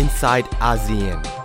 inside ASEAN.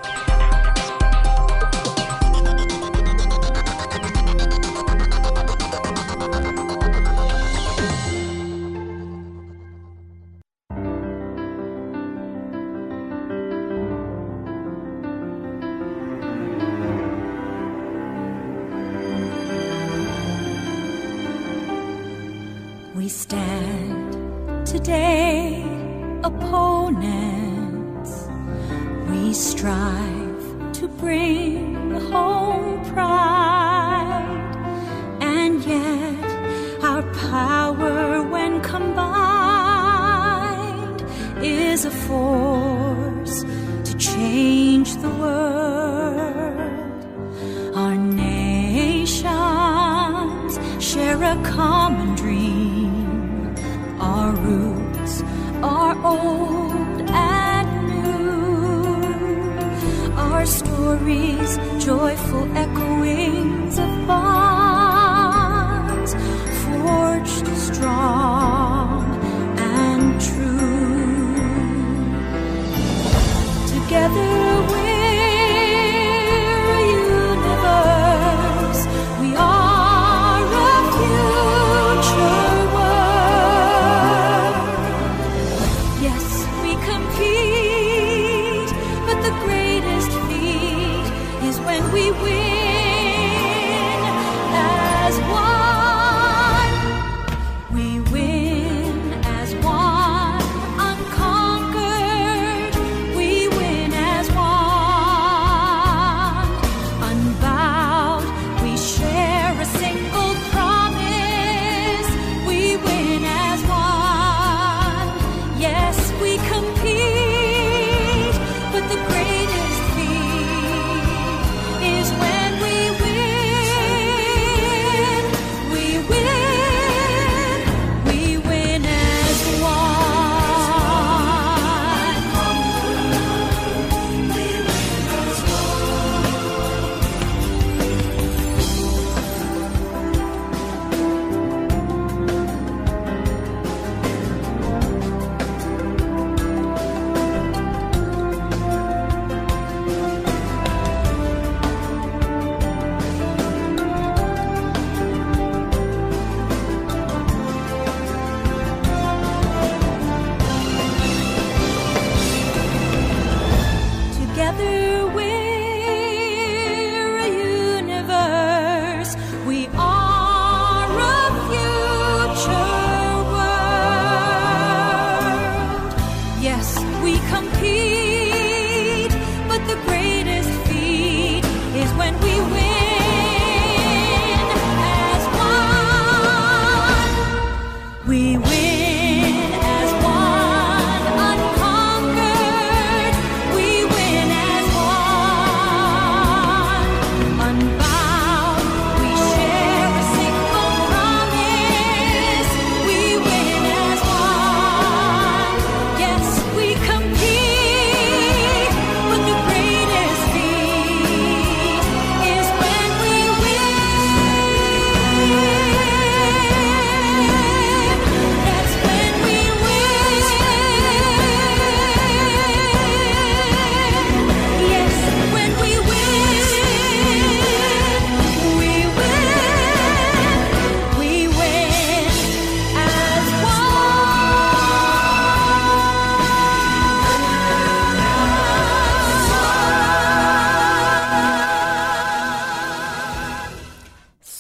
joyful echo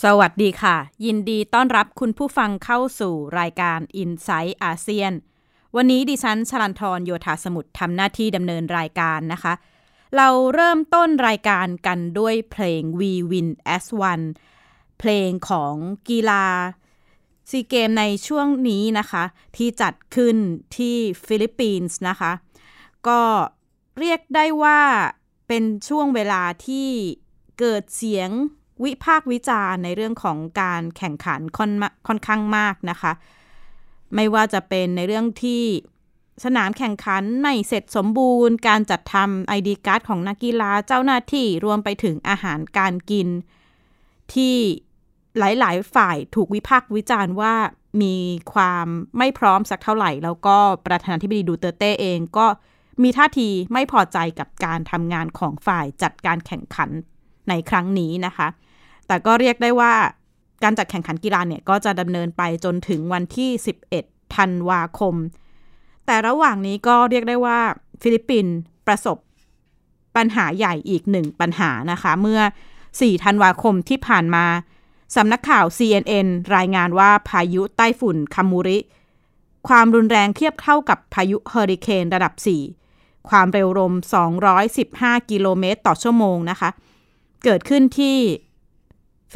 สวัสดีค่ะ ยินดีต้อนรับคุณผู้ฟังเข้าสู่รายการ i n s i ซต์อาเซียน วันนี้ดิฉันชลันทรโยธาสมุทรทำหน้าที่ดำเนินรายการนะคะ เราเริ่มต้นรายการกันด้วยเพลง We Win as One เพลงของกีฬาซีเกมในช่วงนี้นะคะ ที่จัดขึ้นที่ฟิลิปปินส์นะคะ ก็เรียกได้ว่าเป็นช่วงเวลาที่เกิดเสียง วิพากษ์วิจารณ์ในเรื่องของการแข่งขันค่อนค่อนข้างมากนะคะ ไม่ว่าจะเป็นในเรื่องที่สนามแข่งขันไม่เสร็จสมบูรณ์ การจัดทำไอดีการ์ดของนักกีฬาเจ้าหน้าที่รวมไปถึงอาหารการกิน ที่หลายๆ ฝ่ายถูกวิพากษ์วิจารณ์ว่ามีความไม่พร้อมสักเท่าไหร่ แล้วก็ประธานาธิบดีดูเตเต้เองก็มีท่าทีไม่พอใจกับการทำงานของฝ่ายจัดการแข่งขันในครั้งนี้นะคะ แต่ก็เรียกได้ว่าการจัดแข่งขันกีฬาเนี่ยก็จะดำเนินไปจนถึงวันที่ 11 ธันวาคม แต่ระหว่างนี้ก็เรียกได้ว่าฟิลิปปินส์ประสบปัญหาใหญ่อีกหนึ่งปัญหานะคะ เมื่อ 4 ธันวาคมที่ผ่านมาสำนักข่าว CNN รายงานว่าพายุใต้ฝุ่นคามูริ ความรุนแรงเทียบเท่ากับพายุเฮอริเคนระดับ 4 ความเร็วลม 215 กิโลเมตรต่อชั่วโมงนะคะ เกิดขึ้นที่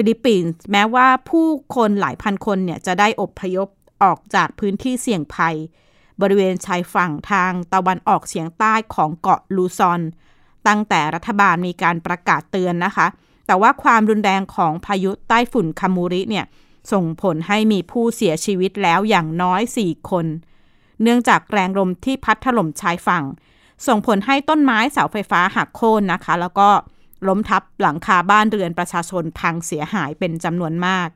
ฟิลิปปินส์แม้ว่าผู้คนหลายพันคนเนี่ยจะได้อบพยพออกจากพื้นที่เสี่ยงภัย บริเวณชายฝั่งทางตะวันออกเฉียงใต้ของเกาะลูซอน ตั้งแต่รัฐบาลมีการประกาศเตือนนะคะ แต่ว่าความรุนแรงของพายุใต้ฝุ่นคามูริเนี่ยส่งผลให้มีผู้เสียชีวิตแล้วอย่างน้อย 4 คน เนื่องจากแรงลมที่พัดถล่มชายฝั่ง ส่งผลให้ต้นไม้เสาไฟฟ้าหักโค่นนะคะ แล้วก็ ล้มทับหลังคาบ้านเรือนประชาชนพังเสียหายเป็นจำนวนมาก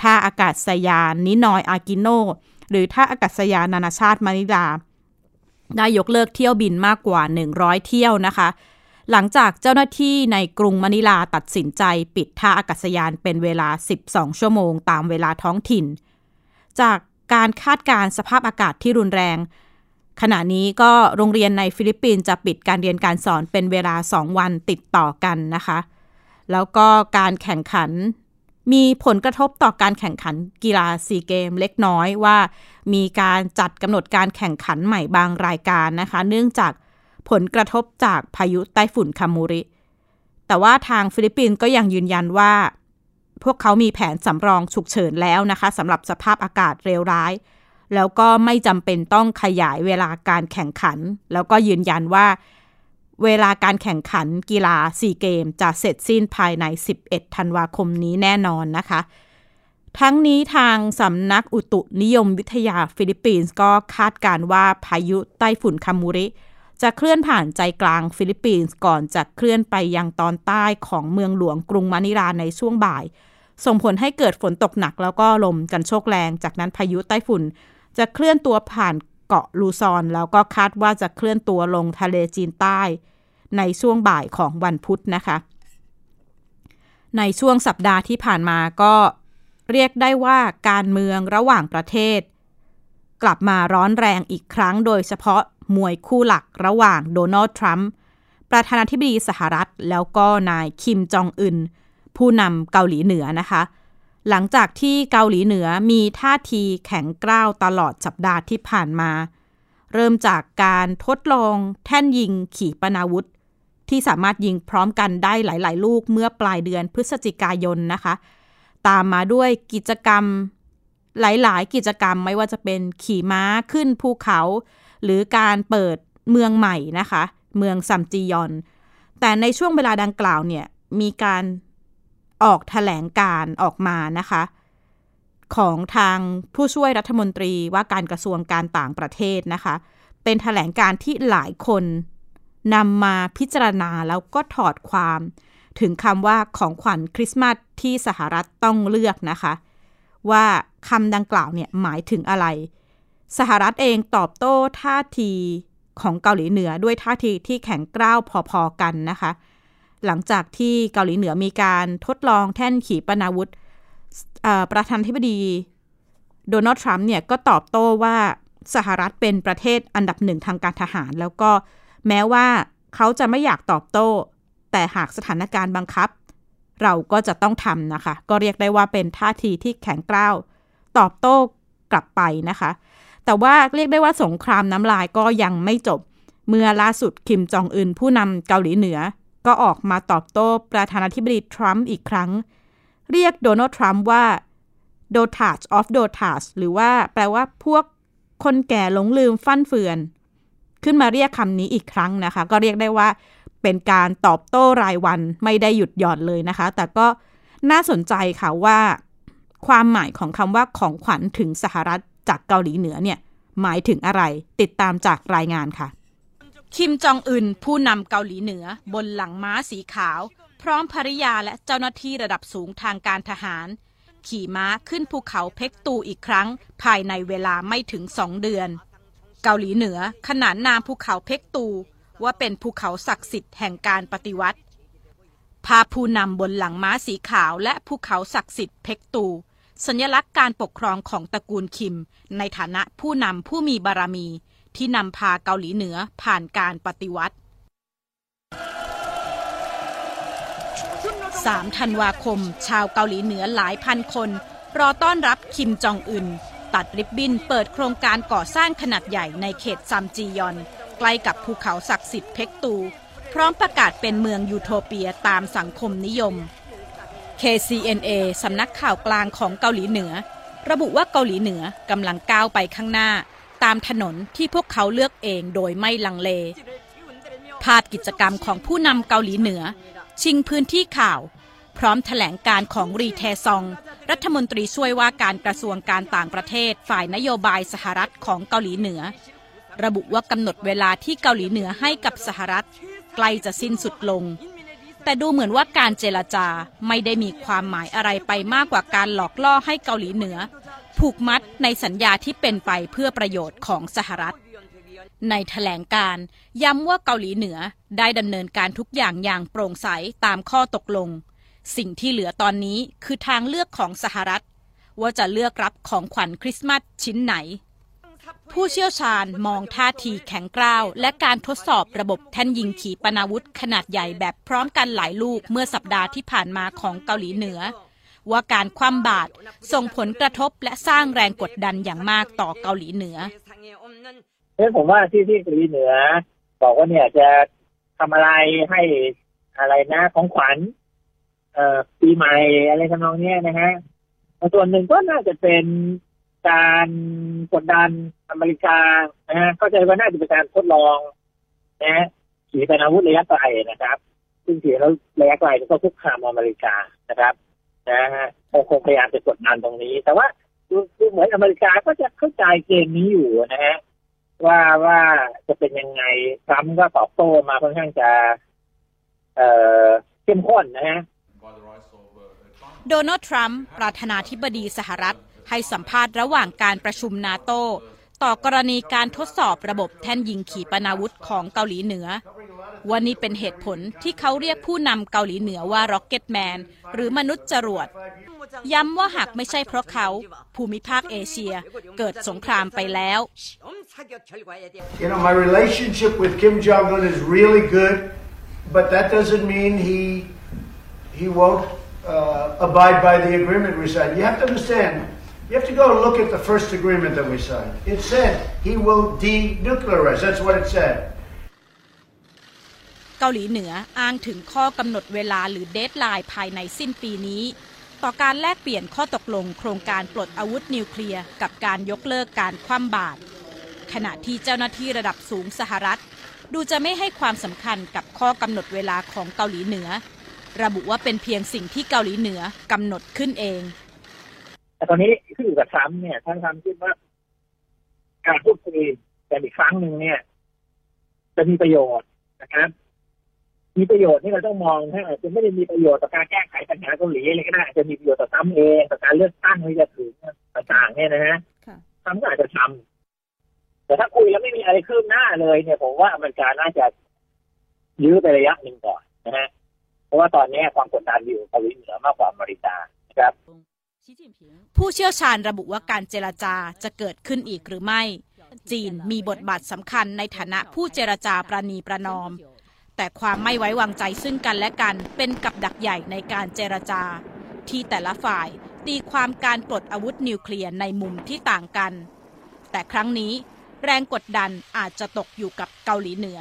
ท่าอากาศยานนินอยอากิโน หรือท่าอากาศยานนานาชาติมะนิลา ได้ยกเลิกเที่ยวบินมากกว่า 100 เที่ยวนะคะ หลังจากเจ้าหน้าที่ในกรุงมะนิลาตัดสินใจปิดท่าอากาศยานเป็นเวลา 12 ชั่วโมงตามเวลาท้องถิ่น จากการคาดการสภาพอากาศที่รุนแรง ขณะนี้ก็โรงเรียนในฟิลิปปินส์จะปิดการเรียนการสอนเป็นเวลา 2 วันติดต่อกันนะคะ แล้วก็การแข่งขันมีผลกระทบต่อการแข่งขันกีฬาซีเกมเล็กน้อยว่า มีการจัดกำหนดการแข่งขันใหม่บางรายการนะคะ เนื่องจากผลกระทบจากพายุไต้ฝุ่นคามูริ แต่ว่าทางฟิลิปปินส์ก็ยังยืนยันว่า พวกเขามีแผนสำรองฉุกเฉินแล้วนะคะสำหรับสภาพอากาศเลวร้าย แล้วก็ไม่จำเป็นต้องขยายเวลาการแข่งขัน แล้วก็ยืนยันว่า เวลาการแข่งขันกีฬาซีเกมส์จะเสร็จสิ้นภายใน 11 ธันวาคมนี้แน่นอนนะคะ ทั้งนี้ทางสำนักอุตุนิยมวิทยาฟิลิปปินส์ก็คาดการณ์ว่าพายุไต้ฝุ่นคามูริจะเคลื่อนผ่านใจกลางฟิลิปปินส์ก่อนจะเคลื่อนไปยังตอนใต้ของเมืองหลวงกรุงมะนิลาในช่วงบ่าย ส่งผลให้เกิดฝนตกหนักแล้วก็ลมกันโชกแรง จากนั้นพายุไต้ฝุ่น จะเคลื่อนตัวผ่านเกาะลูซอน แล้วก็คาดว่าจะเคลื่อนตัวลงทะเลจีนใต้ ในช่วงบ่ายของวันพุธนะคะ ในช่วงสัปดาห์ที่ผ่านมาก็เรียกได้ว่าการเมืองระหว่างประเทศ กลับมาร้อนแรงอีกครั้งโดยเฉพาะมวยคู่หลักระหว่างโดนัลด์ทรัมป์ประธานาธิบดีสหรัฐ แล้วก็นายคิมจองอึนผู้นำเกาหลีเหนือนะคะ หลังจากที่เกาหลีเหนือมีท่าทีแข็งกร้าวตลอดสัปดาห์ที่ผ่านมา เริ่มจากการทดลองแท่นยิงขีปนาวุธ ที่สามารถยิงพร้อมกันได้หลาย ๆ ลูกเมื่อปลายเดือนพฤศจิกายนนะคะ ตามมาด้วยกิจกรรมหลาย ๆ กิจกรรมไม่ว่าจะเป็นขี่ม้าขึ้นภูเขา หรือการเปิดเมืองใหม่นะคะ เมืองซัมจียอน แต่ในช่วงเวลาดังกล่าวเนี่ยมีการ ออกแถลงการออกมานะคะ ของทางผู้ช่วยรัฐมนตรีว่าการกระทรวงการต่างประเทศนะคะ เป็นแถลงการที่หลายคนนำมาพิจารณาแล้วก็ถอดความ ถึงคำว่าของขวัญคริสต์มาสที่สหรัฐต้องเลือกนะคะ ว่าคำดังกล่าวเนี่ยหมายถึงอะไร สหรัฐเองตอบโต้ท่าทีของเกาหลีเหนือด้วยท่าทีที่แข็งกร้าวพอๆกันนะคะ หลังจากที่เกาหลีเหนือมีการทดลองแท่นขีปนาวุธประธานาธิบดีโดนัลด์ทรัมป์เนี่ยก็ตอบโต้ว่าสหรัฐเป็นประเทศอันดับหนึ่งทางการทหาร แล้วก็แม้ว่าเขาจะไม่อยากตอบโต้ แต่หากสถานการณ์บังคับ เราก็จะต้องทำนะคะ ก็เรียกได้ว่าเป็นท่าทีที่แข็งกร้าว ตอบโต้กลับไปนะคะ แต่ว่าเรียกได้ว่าสงครามน้ำลายก็ยังไม่จบ เมื่อล่าสุดคิมจองอึนผู้นำเกาหลีเหนือ ก็ออกมาตอบโต้ประธานาธิบดีทรัมป์อีกครั้ง เรียกโดนัลด์ทรัมป์ว่า d o t a g of d o t a g หรือว่าแปลว่าพวกคนแก่หลงลืมฟั่นเฟือน ขึ้นมาเรียกคำนี้อีกครั้งนะคะ ก็เรียกได้ว่าเป็นการตอบโต้รายวันไม่ได้หยุดหย่อนเลยนะคะ แต่ก็น่าสนใจค่ะว่า ความหมายของคำว่าของขวัญถึงสหรัฐจากเกาหลีเหนือเนี่ย หมายถึงอะไรติดตามจากรายงานค่ะ คิมจองอึนผู้นำเกาหลีเหนือบนหลังม้าสีขาว พร้อมภริยาและเจ้าหน้าที่ระดับสูงทางการทหาร ขี่ม้าขึ้นภูเขาเพกตูอีกครั้ง ภายในเวลาไม่ถึงสองเดือน เกาหลีเหนือขนานนามภูเขาเพกตูว่าเป็นภูเขาศักดิ์สิทธิ์แห่งการปฏิวัติ พาผู้นำบนหลังม้าสีขาวและภูเขาศักดิ์สิทธิ์เพกตู สัญลักษณ์การปกครองของตระกูลคิม ในฐานะผู้นำผู้มีบารมี ที่นำพาเกาหลีเหนือผ่านการปฏิวัติ 3 ธันวาคม ชาวเกาหลีเหนือหลายพันคน รอต้อนรับคิมจองอึน ตัดริบบิ้นเปิดโครงการก่อสร้างขนาดใหญ่ในเขตซัมจียอน ใกล้กับภูเขาศักดิ์สิทธิ์เพกตู พร้อมประกาศเป็นเมืองยูโทเปียตามสังคมนิยม KCNA สำนักข่าวกลางของเกาหลีเหนือ ระบุว่าเกาหลีเหนือกำลังก้าวไปข้างหน้า ตามถนนที่พวกเขาเลือกเองโดยไม่ลังเล ภาพกิจกรรมของผู้นำเกาหลีเหนือ ชิงพื้นที่ข่าว พร้อมแถลงการของรีแทซอง รัฐมนตรีช่วยว่าการกระทรวงการต่างประเทศฝ่ายนโยบายสหรัฐของเกาหลีเหนือ ระบุว่ากำหนดเวลาที่เกาหลีเหนือให้กับสหรัฐ ใกล้จะสิ้นสุดลงแต่ดูเหมือนว่าการเจรจาไม่ได้มีความหมายอะไรไปมากกว่าการหลอกล่อให้เกาหลีเหนือ ผูกมัดในสัญญาที่เป็นไปเพื่อประโยชน์ของสหรัฐ ในแถลงการย้ำว่าเกาหลีเหนือได้ดำเนินการทุกอย่างอย่างโปร่งใสตามข้อตกลง สิ่งที่เหลือตอนนี้คือทางเลือกของสหรัฐ ว่าจะเลือกรับของขวัญคริสต์มาสชิ้นไหน ผู้เชี่ยวชาญมองท่าทีแข็งกร้าว และการทดสอบระบบแท่นยิงขีปนาวุธขนาดใหญ่แบบพร้อมกันหลายลูกเมื่อสัปดาห์ที่ผ่านมาของเกาหลีเหนือ ว่าการคว่ำบาตรส่งผลกระทบและสร้างแรงกดดันอย่างมากต่อเกาหลีเหนือเพราะผมว่าที่ที่เกาหลีเหนือ บอกว่าเนี่ยจะทำอะไรให้อะไรนะของขวัญ เอ่อปีใหม่อะไรทำนองเนี้ยนะฮะส่วนหนึ่งก็น่าจะเป็นการกดดันอเมริกานะฮะเข้าใจว่าน่าจะเป็นการทดลองนะฮะขีปนาวุธระยะไกลนะครับ ซึ่งขีปนาวุธระยะไกลก็คุกคามอเมริกานะครับ นะฮะคงคงพยายามจะกดดันตรงนี้ แต่ว่าดูดูเหมือนอเมริกาก็จะเข้าใจเกมนี้อยู่นะฮะว่าว่าจะเป็นยังไงทรัมป์ก็ตอบโต้มาค่อนข้างจะ เอ่อเข้มข้นนะฮะโดนัลด์ทรัมป์ประธานาธิบดีสหรัฐ ให้สัมภาษณ์ระหว่างการประชุมนาโต ต่อกรณีการทดสอบระบบแท่นยิงขีปนาวุธของเกาหลีเหนือ วันนี้เป็นเหตุผลที่เขาเรียกผู้นำเกาหลีเหนือว่าร็อกเก็ตแมนหรือมนุษย์จรวด ย้ำว่าหากไม่ใช่เพราะเขา ภูมิภาคเอเชียเกิดสงครามไปแล้ว You know my relationship with Kim Jong Un is really good but that doesn't mean he he won't uh, abide by the agreement we signed you have to understand You have to go look at the first agreement that we signed. It said he will denuclearize. That's what it said. เกาหลีเหนืออ้างถึงข้อกำหนดเวลาหรือเดทไลน์ภายในสิ้นปีนี้ ต่อการแลกเปลี่ยนข้อตกลงโครงการปลดอาวุธนิวเคลียร์กับการยกเลิกการคว่ำบาตรขณะที่เจ้าหน้าที่ระดับสูงสหรัฐ ดูจะไม่ให้ความสำคัญกับข้อกำหนดเวลาของเกาหลีเหนือ ระบุว่าเป็นเพียงสิ่งที่เกาหลีเหนือกำหนดขึ้นเอง แต่ตอนนี้ขึ้นอยู่กับทรัมป์เนี่ยท่านทรัมป์คิดว่า การพูดคุยกันอีกครั้งหนึ่งเนี่ย จะมีประโยชน์นะครับ มีประโยชน์ที่เราต้องมองถ้าอาจจะไม่ได้มีประโยชน์ต่อการแก้ไขปัญหาเกาหลีอะไรก็ได้อาจจะมีประโยชน์ต่อทรัมป์เองต่อการเลือกตั้งที่จะถึงต่างๆเนี่ยนะฮะค่ะทรัมป์ก็อาจจะทำแต่ถ้าคุยแล้วไม่มีอะไรคืบหน้าเลย เนี่ยผมว่าอเมริกาน่าจะยื้อไประยะหนึ่งก่อนนะฮะเพราะว่าตอนนี้ความกดดันอยู่เกาหลีเหนือมากกว่าอเมริกานะครับ ผู้เชี่ยวชาญระบุว่าการเจรจาจะเกิดขึ้นอีกหรือไม่ จีนมีบทบาทสำคัญในฐานะผู้เจรจาประนีประนอม แต่ความไม่ไว้วางใจซึ่งกันและกันเป็นกับดักใหญ่ในการเจรจา ที่แต่ละฝ่ายตีความการปลดอาวุธนิวเคลียร์ในมุมที่ต่างกัน แต่ครั้งนี้แรงกดดันอาจจะตกอยู่กับเกาหลีเหนือ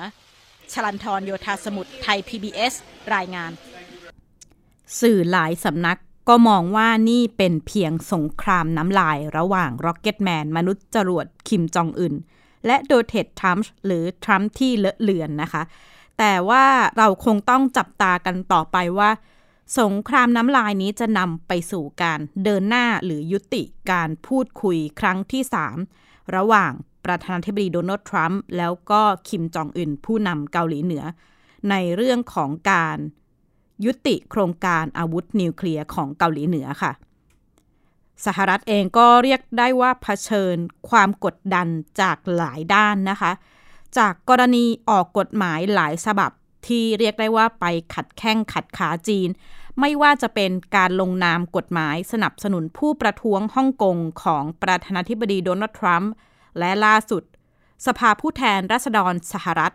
ชลันทรโยธาสมุทรไทย PBS รายงาน สื่อหลายสำนัก ก็มองว่านี่เป็นเพียงสงครามน้ำลายระหว่าง Rocket Man มนุษย์จรวดคิมจองอึนและโดเทดทรัมป์หรือทรัมป์ที่เลอะเลือนนะคะ แต่ว่าเราคงต้องจับตากันต่อไปว่า สงครามน้ำลายนี้จะนำไปสู่การเดินหน้าหรือยุติการพูดคุยครั้งที่ 3 ระหว่างประธานาธิบดีโดนัลด์ทรัมป์แล้วก็คิมจองอึนผู้นำเกาหลีเหนือ ในเรื่องของการ ยุติโครงการอาวุธนิวเคลียร์ของเกาหลีเหนือค่ะ สหรัฐเองก็เรียกได้ว่าเผชิญความกดดันจากหลายด้านนะคะ จากกรณีออกกฎหมายหลายฉบับที่เรียกได้ว่าไปขัดแข้งขัดขาจีน ไม่ว่าจะเป็นการลงนามกฎหมายสนับสนุนผู้ประท้วงฮ่องกงของประธานาธิบดีโดนัลด์ทรัมป์และล่าสุด สภาผู้แทนราษฎรสหรัฐ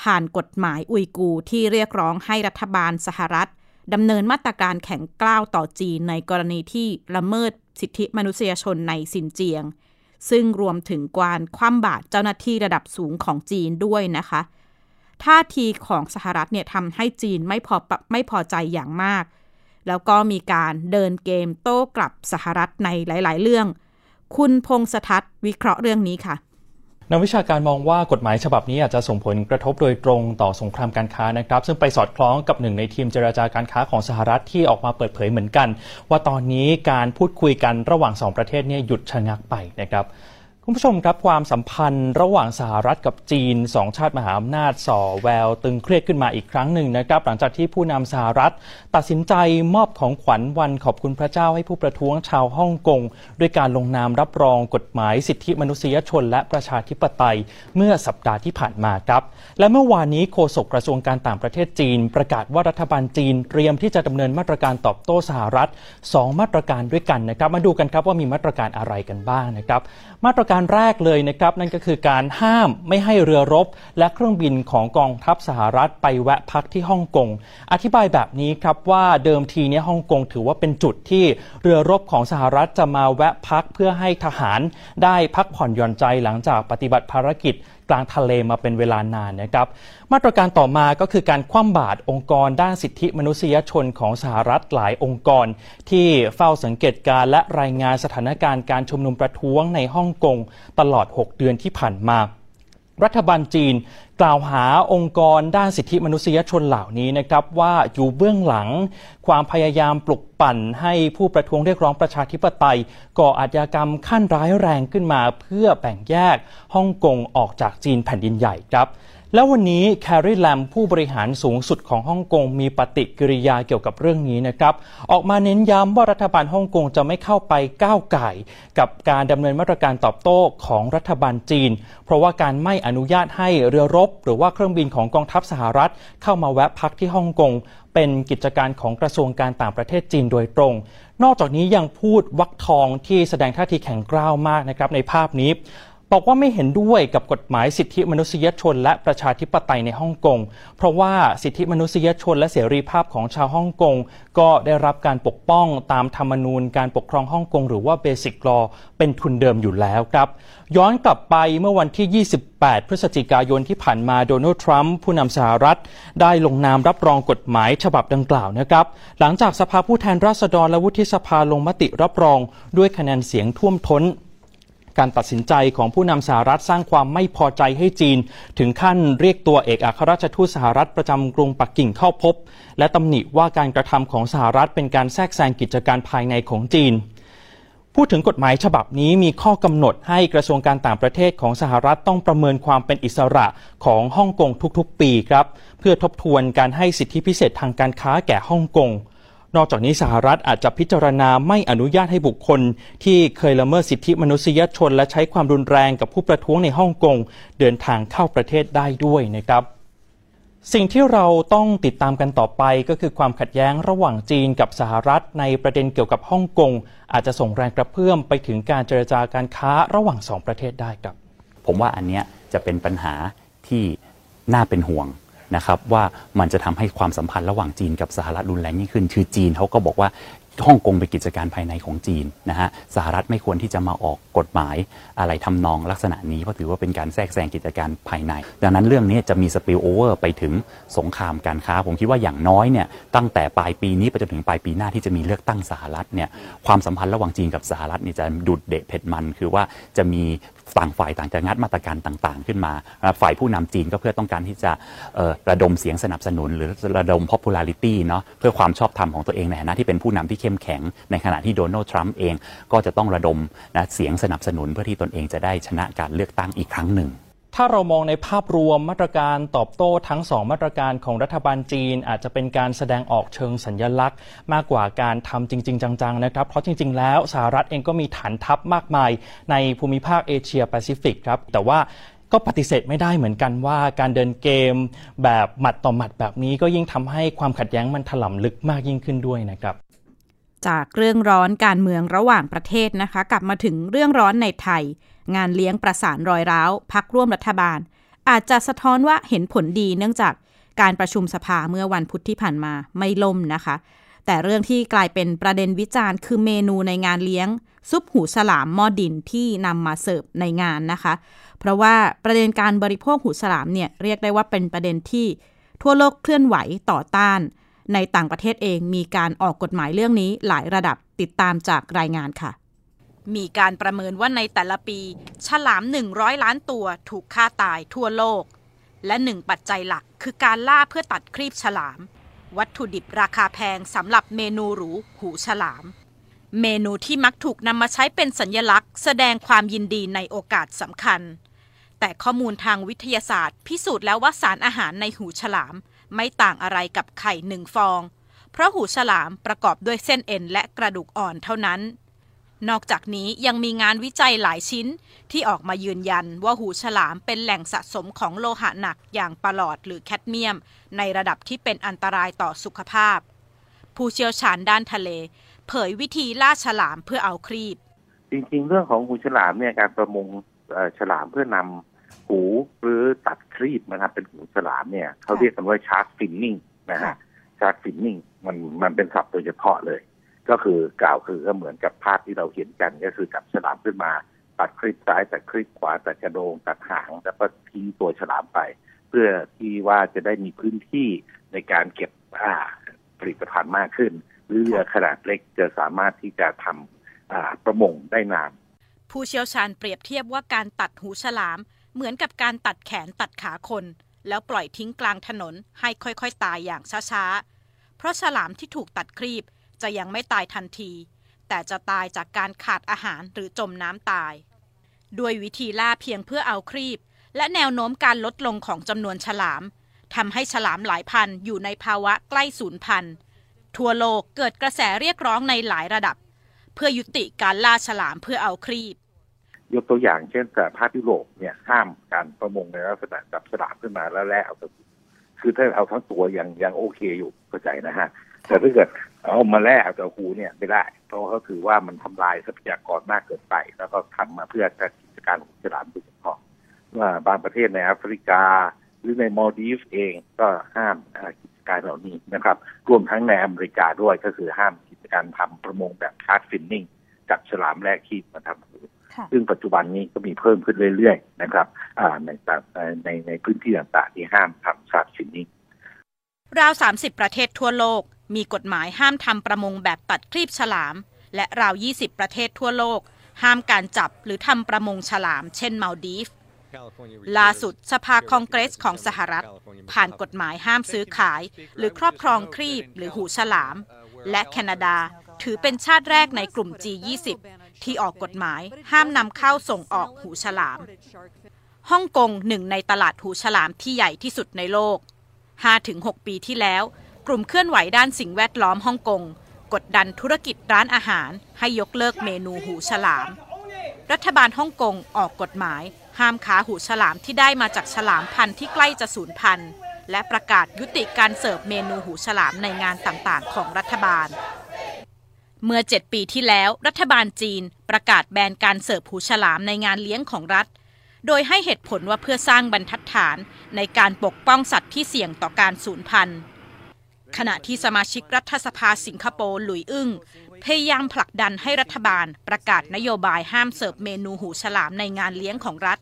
ผ่านกฎหมายอุยกูที่เรียกร้องให้รัฐบาลสหรัฐดำเนินมาตรการแข็งกล้าวต่อจีนในกรณีที่ละเมิดสิทธิมนุษยชนในซินเจียง ซึ่งรวมถึงการคว่ำบาตรเจ้าหน้าที่ระดับสูงของจีนด้วยนะคะ ท่าทีของสหรัฐเนี่ยทำให้จีนไม่พอไม่พอใจอย่างมาก แล้วก็มีการเดินเกมโต้กลับสหรัฐในหลาย ๆ เรื่อง คุณพงษทัศน์วิเคราะห์เรื่องนี้ค่ะ นักวิชาการมองว่ากฎหมายฉบับนี้อาจจะส่งผลกระทบโดยตรงต่อสงครามการค้านะครับ ซึ่งไปสอดคล้องกับหนึ่งในทีมเจราจาการค้าของสหรัฐที่ออกมาเปิดเผยเหมือนกัน ว่าตอนนี้การพูดคุยกันระหว่างสองประเทศเนี่ยหยุดชะงักไปนะครับ คุณผู้ชมครับความสัมพันธ์ระหว่างสหรัฐกับจีนสองชาติมหาอำนาจส่อแววตึงเครียดขึ้นมาอีกครั้งหนึ่งนะครับ หลังจากที่ผู้นำสหรัฐ ตัดสินใจมอบของขวัญวันขอบคุณพระเจ้าให้ผู้ประท้วงชาวฮ่องกงด้วยการลงนามรับรองกฎหมายสิทธิมนุษยชน และประชาธิปไตยเมื่อสัปดาห์ที่ผ่านมาครับ และเมื่อวานนี้โฆษกกระทรวงการต่างประเทศจีน ประกาศว่ารัฐบาลจีนเตรียมที่จะดำเนินมาตรการตอบโต้สหรัฐ 2 มาตรการด้วยกันนะครับ มาดูกันครับว่ามีมาตรการอะไรกันบ้างนะครับ มาตรการการแรกเลยนะครับ นั่นก็คือการห้ามไม่ให้เรือรบ และเครื่องบินของกองทัพสหรัฐไปแวะพักที่ฮ่องกงอธิบายแบบนี้ครับว่าเดิมทีนี้ฮ่องกงถือว่าเป็นจุดที่เรือรบของสหรัฐจะมาแวะพักเพื่อให้ทหารได้พักผ่อนหย่อนใจหลังจากปฏิบัติภารกิจ กลางทะเลมาเป็นเวลานานนะครับ มาตรการต่อมาก็คือการคว่ำบาตรองค์กรด้านสิทธิมนุษยชนของสหรัฐหลายองค์กร ที่เฝ้าสังเกตการและรายงานสถานการณ์การชุมนุมประท้วงในฮ่องกงตลอด 6 เดือนที่ผ่านมา รัฐบาลจีนกล่าวหาองค์กรด้านสิทธิมนุษยชนเหล่านี้นะครับว่าอยู่เบื้องหลัง ความพยายามปลุกปั่นให้ผู้ประท้วงเรียกร้องประชาธิปไตย ก่ออาชญากรรมขั้นร้ายแรงขึ้นมา เพื่อแบ่งแยกฮ่องกงออกจากจีนแผ่นดินใหญ่ครับ แล้ววันนี้แคร์รีแลมผู้บริหารสูงสุดของฮ่องกงมีปฏิกิริยาเกี่ยวกับเรื่องนี้นะครับ ออกมาเน้นย้ำว่ารัฐบาลฮ่องกงจะไม่เข้าไปก้าวไก่ กับการดำเนินมาตรการตอบโต้ของรัฐบาลจีน เพราะว่าการไม่อนุญาตให้เรือรบ หรือว่าเครื่องบินของกองทัพสหรัฐ เข้ามาแวะพักที่ฮ่องกงเป็นกิจการของกระทรวงการต่างประเทศจีนโดยตรง นอกจากนี้ยังพูดวักทองที่แสดงท่าทีแข็งกร้าวมากนะครับในภาพนี้ บอกว่าไม่เห็นด้วยกับกฎหมายสิทธิมนุษยชน และประชาธิปไตยในฮ่องกง เพราะว่าสิทธิมนุษยชนและเสรีภาพของชาวฮ่องกง ก็ได้รับการปกป้องตามธรรมนูญการปกครองฮ่องกงหรือว่าเบสิกลอเป็นทุนเดิมอยู่แล้วครับ ย้อนกลับไปเมื่อวันที่ 28 พฤศจิกายนที่ผ่านมาโดนัลด์ทรัมป์ผู้นำสหรัฐ ได้ลงนามรับรองกฎหมายฉบับดังกล่าวนะครับ หลังจากสภาผู้แทนราษฎรและวุฒิสภาลงมติรับรอง ด้วยคะแนนเสียงท่วมท้น การตัดสินใจของผู้นำสหรัฐสร้างความไม่พอใจให้จีน ถึงขั้นเรียกตัวเอกอัครราชทูตสหรัฐประจำกรุงปักกิ่งเข้าพบ และตำหนิว่าการกระทำของสหรัฐเป็นการแทรกแซงกิจการภายในของจีนพูดถึงกฎหมายฉบับนี้มีข้อกำหนดให้กระทรวงการต่างประเทศของสหรัฐต้องประเมินความเป็นอิสระของฮ่องกงทุกๆ ปีครับ เพื่อทบทวนการให้สิทธิพิเศษทางการค้าแก่ฮ่องกง นอกจากนี้สหรัฐอาจจะพิจารณาไม่อนุญาตให้บุคคล ที่เคยละเมิดสิทธิมนุษยชน และใช้ความรุนแรงกับผู้ประท้วงในฮ่องกงเดินทางเข้าประเทศได้ด้วยนะครับสิ่งที่เราต้องติดตามกันต่อไปก็คือความขัดแย้งระหว่างจีนกับสหรัฐในประเด็นเกี่ยวกับฮ่องกง อาจจะส่งแรงกระเพื่อมไปถึงการเจรจาการค้าระหว่างสองประเทศได้ครับ ผมว่าอันนี้จะเป็นปัญหาที่น่าเป็นห่วง นะครับว่ามันจะทำให้ความสัมพันธ์ระหว่างจีนกับสหรัฐรุนแรงยิ่งขึ้น คือจีนเขาก็บอกว่าฮ่องกงเป็นกิจการภายในของจีนนะฮะสหรัฐไม่ควรที่จะมาออกกฎหมายอะไรทำนองลักษณะนี้เพราะถือว่าเป็นการแทรกแซงกิจการภายใน ดังนั้นเรื่องนี้จะมีสปิลโอเวอร์ไปถึงสงครามการค้า ผมคิดว่าอย่างน้อยเนี่ยตั้งแต่ปลายปีนี้ไปจนถึงปลายปีหน้าที่จะมีเลือกตั้งสหรัฐเนี่ยความสัมพันธ์ระหว่างจีนกับสหรัฐนี่จะดุดเดะเผ็ดมัน คือว่าจะมีต่างฝ่ายต่างจะงัดมาตรการต่างๆ ขึ้นมา ฝ่ายผู้นำจีนก็เพื่อต้องการที่จะระดมเสียงสนับสนุน หรือระดม popularity เนาะเพื่อความชอบธรรมของตัวเองในฐานะที่เป็นผู้นำที่เข้มแข็ง ในขณะที่โดนัลด์ทรัมป์เองก็จะต้องระดมนะเสียงสนับสนุนเพื่อที่ตนเองจะได้ชนะการเลือกตั้งอีกครั้งหนึ่ง ถ้าเรามองในภาพรวมมาตรการตอบโต้ทั้งสองมาตรการของรัฐบาลจีน อาจจะเป็นการแสดงออกเชิงสัญญลักษณ์ มากกว่าการทำจริง ๆ จังๆนะครับ เพราะจริง ๆ แล้วสหรัฐเองก็มีฐานทัพมากมาย ในภูมิภาคเอเชียแปซิฟิกครับ แต่ว่าก็ปฏิเสธไม่ได้เหมือนกันว่าการเดินเกมแบบหมัดต่อหมัดแบบนี้ก็ยิ่งทำให้ความขัดแย้งมันถล่มลึกมากยิ่งขึ้นด้วยนะครับจากเรื่องร้อนการเมืองระหว่างประเทศนะคะ กลับมาถึงเรื่องร้อนในไทย งานเลี้ยงประสานรอยร้าวพักร่วมรัฐบาล อาจจะสะท้อนว่าเห็นผลดีเนื่องจากการประชุมสภาเมื่อวันพุธที่ผ่านมาไม่ล่มนะคะ แต่เรื่องที่กลายเป็นประเด็นวิจารณ์ คือเมนูในงานเลี้ยง ซุปหูฉลามหม้อดินที่นำมาเสิร์ฟในงานนะคะ เพราะว่าประเด็นการบริโภคหูฉลามเนี่ยเรียกได้ว่าเป็นประเด็นที่ทั่วโลกเคลื่อนไหวต่อต้าน ในต่างประเทศเองมีการออกกฎหมายเรื่องนี้หลายระดับติดตามจากรายงานค่ะ มีการประเมินว่าในแต่ละปี ฉลาม 100 ล้านตัวถูกฆ่าตายทั่วโลก และหนึ่งปัจจัยหลักคือการล่าเพื่อตัดครีบฉลาม วัตถุดิบราคาแพงสำหรับเมนูหรูหูฉลาม เมนูที่มักถูกนำมาใช้เป็นสัญญลักษณ์ แสดงความยินดีในโอกาสสำคัญ แต่ข้อมูลทางวิทยาศาสตร์ พิสูจน์แล้วว่าสารอาหารในหูฉลาม ไม่ต่างอะไรกับไข่หนึ่งฟอง เพราะหูฉลามประกอบด้วยเส้นเอ็นและกระดูกอ่อนเท่านั้น นอกจากนี้ยังมีงานวิจัยหลายชิ้น ที่ออกมายืนยันว่าหูฉลามเป็นแหล่งสะสมของโลหะหนักอย่างปลอดหรือแคดเมียม ในระดับที่เป็นอันตรายต่อสุขภาพ ผู้เชี่ยวชาญด้านทะเล เผยวิธีล่าฉลามเพื่อเอาครีบ จริงๆ เรื่องของหูฉลามเนี่ยการประมงเอ่อฉลามเพื่อนำหูหรือตัดครีบนะครับเป็นหูฉลามเนี่ยเขาเรียกกันว่า shark finning นะฮะ shark finning มันมันเป็นศัพท์โดยเฉพาะเลย ก็คือกล่าวคือก็เหมือนกับภาพที่เราเห็นกันก็คือจับฉลามขึ้นมา ตัดครีบซ้ายตัดครีบขวาตัดกระโดงตัดหางแล้วก็ทิ้งตัวฉลามไป เพื่อที่ว่าจะได้มีพื้นที่ในการเก็บอ่าผลิตภัณฑ์มากขึ้น หรือเรือขนาดเล็กจะสามารถที่จะทำอ่าประมงได้นานผู้เชี่ยวชาญเปรียบเทียบว่าการตัดหูฉลาม เหมือนกับการตัดแขนตัดขาคน แล้วปล่อยทิ้งกลางถนนให้ค่อยๆ ตายอย่างช้าๆ เพราะฉลามที่ถูกตัดครีบ จะยังไม่ตายทันที แต่จะตายจากการขาดอาหารหรือจมน้ำตาย ด้วยวิธีล่าเพียงเพื่อเอาครีบ และแนวโน้มการลดลงของจำนวนฉลามทำให้ฉลามหลายพันอยู่ในภาวะใกล้สูญพันธุ์ทั่วโลกเกิดกระแสเรียกร้องในหลายระดับ เพื่อยุติการล่าฉลามเพื่อเอาครีบ ยกตัวอย่างเช่นสหภาพยุโรปเนี่ยห้ามการประมงในลักษณะจับฉลามขึ้นมาแล้วแล่เอาตัวคือถ้าเอาทั้งตัวยังยังโอเคอยู่เข้าใจนะฮะ แต่ถ้าเกิด เอามาแล่เอาแต่หูเนี่ยไม่ได้ เพราะเขาถือว่ามันทำลายทรัพยากรมากเกินไป แล้วก็ทำมาเพื่อการกิจการของฉลามโดยเฉพาะว่าบางประเทศในแอฟริกา หรือในมอลดีฟเองก็ห้ามอ่ากิจการเหล่านี้นะครับ รวมทั้งในอเมริกาด้วยก็คือห้ามกิจการทำประมงแบบ shark finning จับฉลามแล่ครีบมาทำหูซึ่งปัจจุบันนี้ก็มีเพิ่มขึ้นเรื่อยๆนะครับอ่าในต่างในในพื้นที่ต่างๆที่ห้ามทำ shark finningราว 30 ประเทศทั่วโลก มีกฎหมายห้ามทำประมงแบบตัดครีบฉลาม และราว 20 ประเทศทั่วโลก ห้ามการจับหรือทำประมงฉลาม เช่นมาดีฟล่าสุดสภาคองเกรสของสหรัฐ ผ่านกฎหมายห้ามซื้อขาย หรือครอบครองครีบหรือหูฉลาม และแคนาดาถือเป็นชาติแรกในกลุ่ม G20 ที่ออกกฎหมายห้ามนำเข้าส่งออกหูฉลาม ฮ่องกงหนึ่งในตลาดหูฉลามที่ใหญ่ที่สุดในโลก 5-6 ปีที่แล้ว กลุ่มเคลื่อนไหวด้านสิ่งแวดล้อมฮ่องกง กดดันธุรกิจร้านอาหาร ให้ยกเลิกเมนูหูฉลาม รัฐบาลฮ่องกงออกกฎหมาย ห้ามค้าหูฉลามที่ได้มาจากฉลามพันธุ์ที่ใกล้จะสูญพันธุ์และประกาศยุติการเสิร์ฟเมนูหูฉลามในงานต่างๆ ของรัฐบาล เมื่อ 7 ปีที่แล้ว รัฐบาลจีนประกาศแบนการเสิร์ฟหูฉลามในงานเลี้ยงของรัฐ โดยให้เหตุผลว่าเพื่อสร้างบรรทัดฐานในการปกป้องสัตว์ที่เสี่ยงต่อการสูญพันธุ์ ขณะที่สมาชิกรัฐสภาสิงคโปร์หลุยอึ้งพยายามผลักดันให้รัฐบาลประกาศนโยบายห้ามเสิร์ฟเมนูหูฉลามในงานเลี้ยงของรัฐ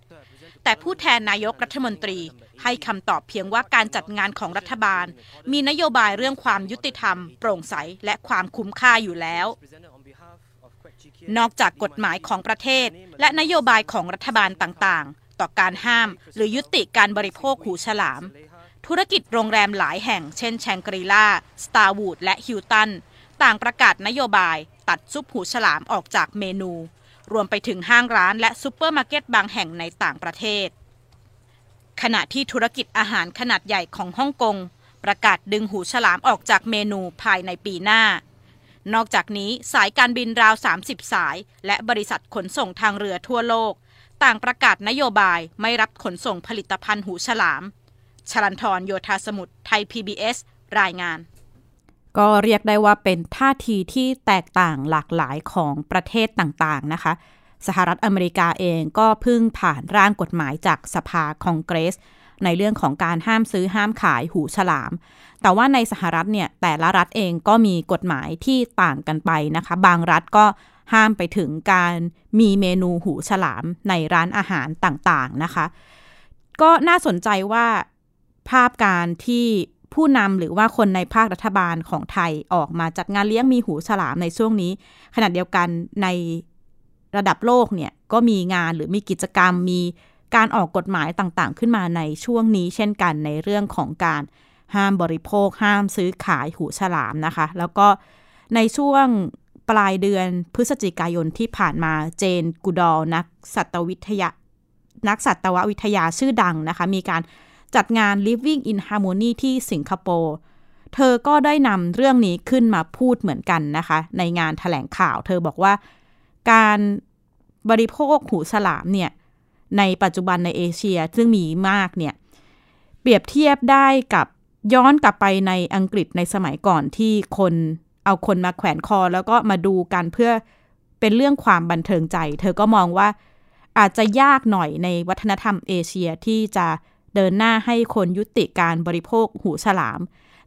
แต่ผู้แทนนายกรัฐมนตรีให้คำตอบเพียงว่าการจัดงานของรัฐบาล มีนโยบายเรื่องความยุติธรรม โปร่งใส และความคุ้มค่าอยู่แล้ว นอกจากกฎหมายของประเทศ และนโยบายของรัฐบาลต่างๆ ต่อการห้าม หรือยุติการบริโภคหูฉลาม ธุรกิจโรงแรมหลายแห่งเช่นแชงกรีลาสตาร์วูดและฮิลตัน ต่างประกาศนโยบายตัดซุปหูฉลามออกจากเมนู รวมไปถึงห้างร้านและซูเปอร์มาร์เก็ตบางแห่งในต่างประเทศ ขณะที่ธุรกิจอาหารขนาดใหญ่ของฮ่องกง ประกาศดึงหูฉลามออกจากเมนูภายในปีหน้า นอกจากนี้สายการบินราว 30 สาย และบริษัทขนส่งทางเรือทั่วโลก ต่างประกาศนโยบายไม่รับขนส่งผลิตภัณฑ์หูฉลาม ชลันทรโยธาสมุทรไทย PBS รายงาน ก็เรียกได้ว่าเป็นท่าทีที่แตกต่างหลากหลายของประเทศต่างๆนะคะ สหรัฐอเมริกาเองก็เพิ่งผ่านร่างกฎหมายจากสภาคองเกรส ในเรื่องของการห้ามซื้อห้ามขายหูฉลาม แต่ว่าในสหรัฐเนี่ยแต่ละรัฐเองก็มีกฎหมายที่ต่างกันไปนะคะ บางรัฐก็ห้ามไปถึงการมีเมนูหูฉลามในร้านอาหารต่างๆนะคะ ก็น่าสนใจว่า ภาพการที่ผู้นำหรือว่าคนในภาครัฐบาลของไทยออกมาจัดงานเลี้ยงมีหูฉลามในช่วงนี้ ขณะเดียวกันในระดับโลกเนี่ยก็มีงานหรือมีกิจกรรมมีการออกกฎหมายต่างๆ ขึ้นมาในช่วงนี้ เช่นกันในเรื่องของการห้ามบริโภค ห้ามซื้อขายหูฉลามนะคะ แล้วก็ในช่วงปลายเดือนพฤศจิกายนที่ผ่านมาเจนกูดอลนักสัตววิทยานักสัตววิทยาชื่อดังนะคะ มีการ จัดงาน Living in Harmony ที่สิงคโปร์ เธอก็ได้นำเรื่องนี้ขึ้นมาพูดเหมือนกันนะคะ ในงานถแถลงข่าว เธอบอกว่าการบริโภคหูฉลามเนี่ย ในปัจจุบันในเอเชียซึ่งมีมากเนี่ย เปรียบเทียบได้กับย้อนกลับไปในอังกฤษในสมัยก่อนที่คนเอาคนมาแขวนคอ แล้วก็มาดูกันเพื่อเป็นเรื่องความบันเทิงใจ เธอก็มองว่าอาจจะยากหน่อยในวัฒนธรรมเอเชียที่จะ เดินหน้าให้คนยุติการบริโภคหูฉลาม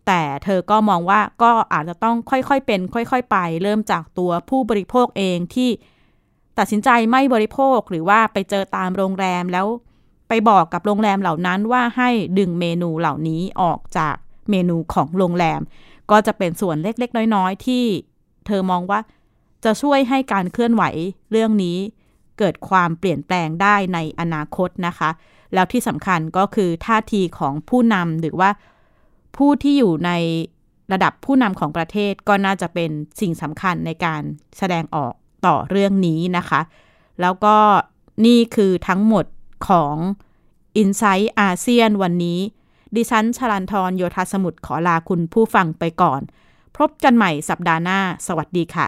แต่เธอก็มองว่าก็อาจจะต้องค่อยๆเป็น ค่อยๆไป เริ่มจากตัวผู้บริโภคเองที่ตัดสินใจไม่บริโภคหรือว่าไปเจอตามโรงแรมแล้วไปบอกกับโรงแรมเหล่านั้นว่าให้ดึงเมนูเหล่านี้ออกจากเมนูของโรงแรม ก็จะเป็นส่วนเล็กๆ น้อยๆ ที่เธอมองว่าจะช่วยให้การเคลื่อนไหวเรื่องนี้เกิดความเปลี่ยนแปลงได้ในอนาคตนะคะ แล้วที่สำคัญก็คือท่าทีของผู้นำหรือว่าผู้ที่อยู่ในระดับผู้นำของประเทศก็น่าจะเป็นสิ่งสำคัญในการแสดงออกต่อเรื่องนี้นะคะ แล้วก็นี่คือทั้งหมดของ i n s i ซต์อาเซียนวันนี้ ดิฉันชลันทรโยธาสมุทรขอลาคุณผู้ฟังไปก่อน พบกันใหม่สัปดาห์หน้า สวัสดีค่ะ